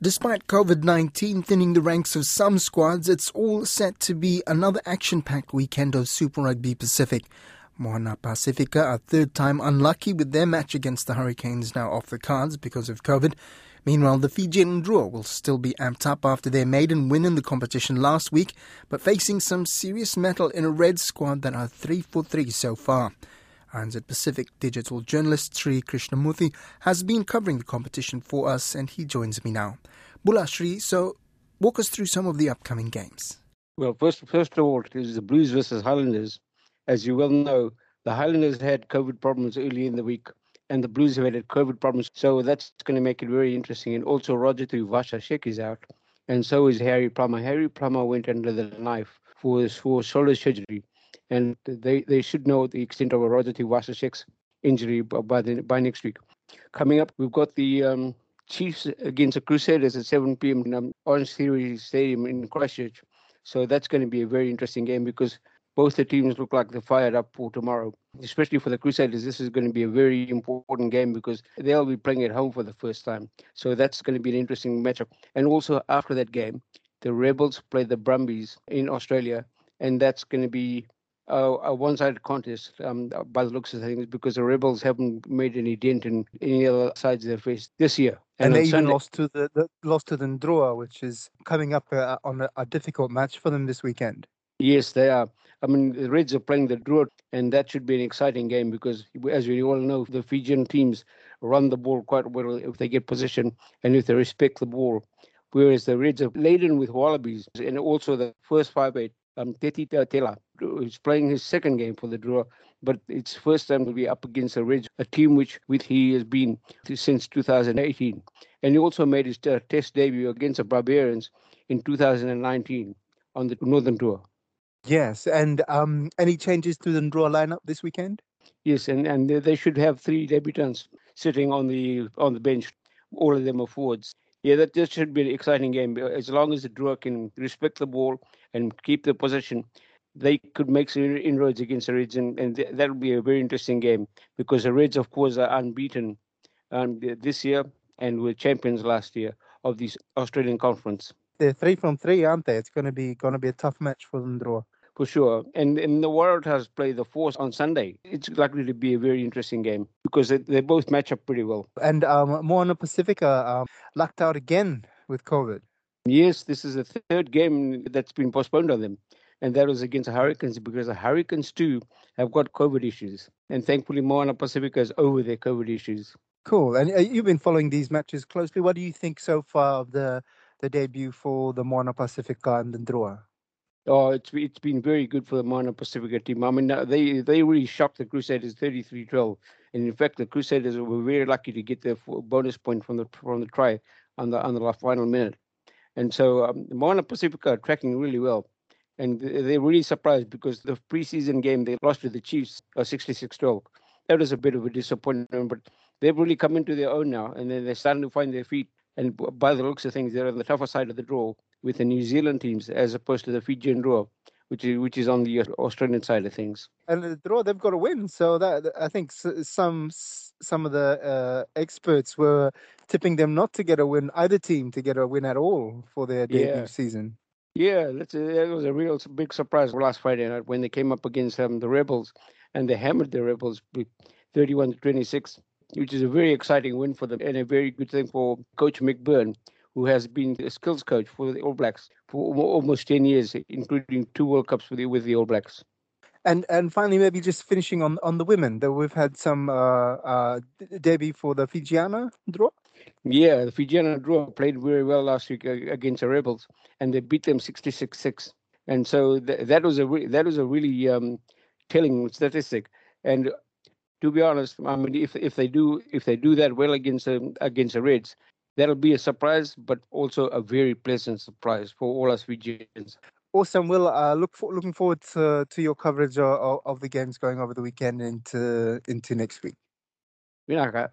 Despite COVID 19 thinning the ranks of some squads, it's all set to be another action packed weekend of Super Rugby Pacific. Moana Pacifica are third time unlucky with their match against the Hurricanes now off the cards because of COVID. Meanwhile, the Fijian Drua will still be amped up after their maiden win in the competition last week, but facing some serious metal in a red squad that are 3 for 3 so far. RNZ Pacific digital journalist Sri Krishnamurthy has been covering the competition for us and he joins me now. Bula Sri, so walk us through some of the upcoming games. Well, first, first of all, it is the Blues versus Highlanders. As you well know, the Highlanders had COVID problems early in the week and the Blues have had COVID problems. So that's going to make it very interesting. And also, Roger Tuivasa-Sheck is out. And so is Harry Plummer. Harry Plummer went under the knife for, for shoulder surgery and they, they should know the extent of a Roger Tuivasa-Sheck's injury by the, by next week. Coming up, we've got the um, Chiefs against the Crusaders at 7 p.m. in um, Orange Theory Stadium in Christchurch. So that's going to be a very interesting game because both the teams look like they're fired up for tomorrow. Especially for the Crusaders, this is going to be a very important game because they'll be playing at home for the first time. So that's going to be an interesting matchup. And also after that game, the Rebels play the Brumbies in Australia, and that's going to be a one-sided contest um, by the looks of things because the Rebels haven't made any dent in any other sides they've faced this year. And, and they even lost to the, the, lost to the Drua, which is coming up uh, on a, a, difficult match for them this weekend. Yes, they are. I mean, the Reds are playing the Drua, and that should be an exciting game because, as we all know, the Fijian teams run the ball quite well if they get position and if they respect the ball. Whereas the Reds are laden with wallabies, and also the first five eight um, Teti Tela, who's playing his second game for the Drua, but it's first time to be up against a Reds, a team which with he has been since 2018. And he also made his uh, test debut against the Barbarians in 2019 on the Northern Tour. Yes, and um, any changes to the Drua lineup this weekend? Yes, and, and they should have three debutants sitting on the on the bench. All of them are forwards. Yeah, that just should be an exciting game. As long as the Drua can respect the ball and keep the possession, they could make some inroads against the Reds, and, and that will be a very interesting game because the Reds, of course, are unbeaten um, this year and were champions last year of this Australian conference. They're three from three, aren't they? It's going to be going to be a tough match for them, Drua. For sure, and and the Waratahs play the Force on Sunday. It's likely to be a very interesting game because they, they both match up pretty well. And um, Moana Pacifica um, lucked out again with COVID. Yes, this is the third game that's been postponed on them and that was against the Hurricanes because the Hurricanes too have got COVID issues, and thankfully Moana Pacifica is over their COVID issues. Cool, and uh, you've been following these matches closely. What do you think so far of the the debut for the Moana Pacifica and the Drua? Oh, it's it's been very good for the Moana Pacifica team. I mean, they they really shocked the Crusaders 33-12, and in fact, the Crusaders were very lucky to get their bonus point from the from the try on the on the final minute. And so um, Moana Pacifica are tracking really well and they're really surprised because the preseason game they lost to the Chiefs, uh, 66-12. That was a bit of a disappointment, but they've really come into their own now, and then they're starting to find their feet. And by the looks of things, they're on the tougher side of the draw with the New Zealand teams as opposed to the Fijian Drua, which is which is on the Australian side of things. And the Drua, they've got to win. So that I think some some of the uh, experts were tipping them not to get a win, either team to get a win at all for their debut yeah. season. Yeah, that's a, that was a real big surprise last Friday night when they came up against um, the Rebels and they hammered the Rebels 31 to 26, which is a very exciting win for them and a very good thing for Coach Mick Byrne, who has been a skills coach for the All Blacks for almost 10 years, including two World Cups with the, with the All Blacks. And and finally, maybe just finishing on, on the women, that we've had some uh, uh, debut for the Fijiana Drua. Yeah, the Fijiana Drua played very well last week against the Rebels, and they beat them 66-6. And so th- that was a re- that was a really um, telling statistic. And to be honest, I mean, if if they do if they do that well against um, against the Reds, that'll be a surprise, but also a very pleasant surprise for all us Fijians. Awesome. Will uh, look for, looking forward to, to your coverage of, of the games going over the weekend into into next week. Vinaka.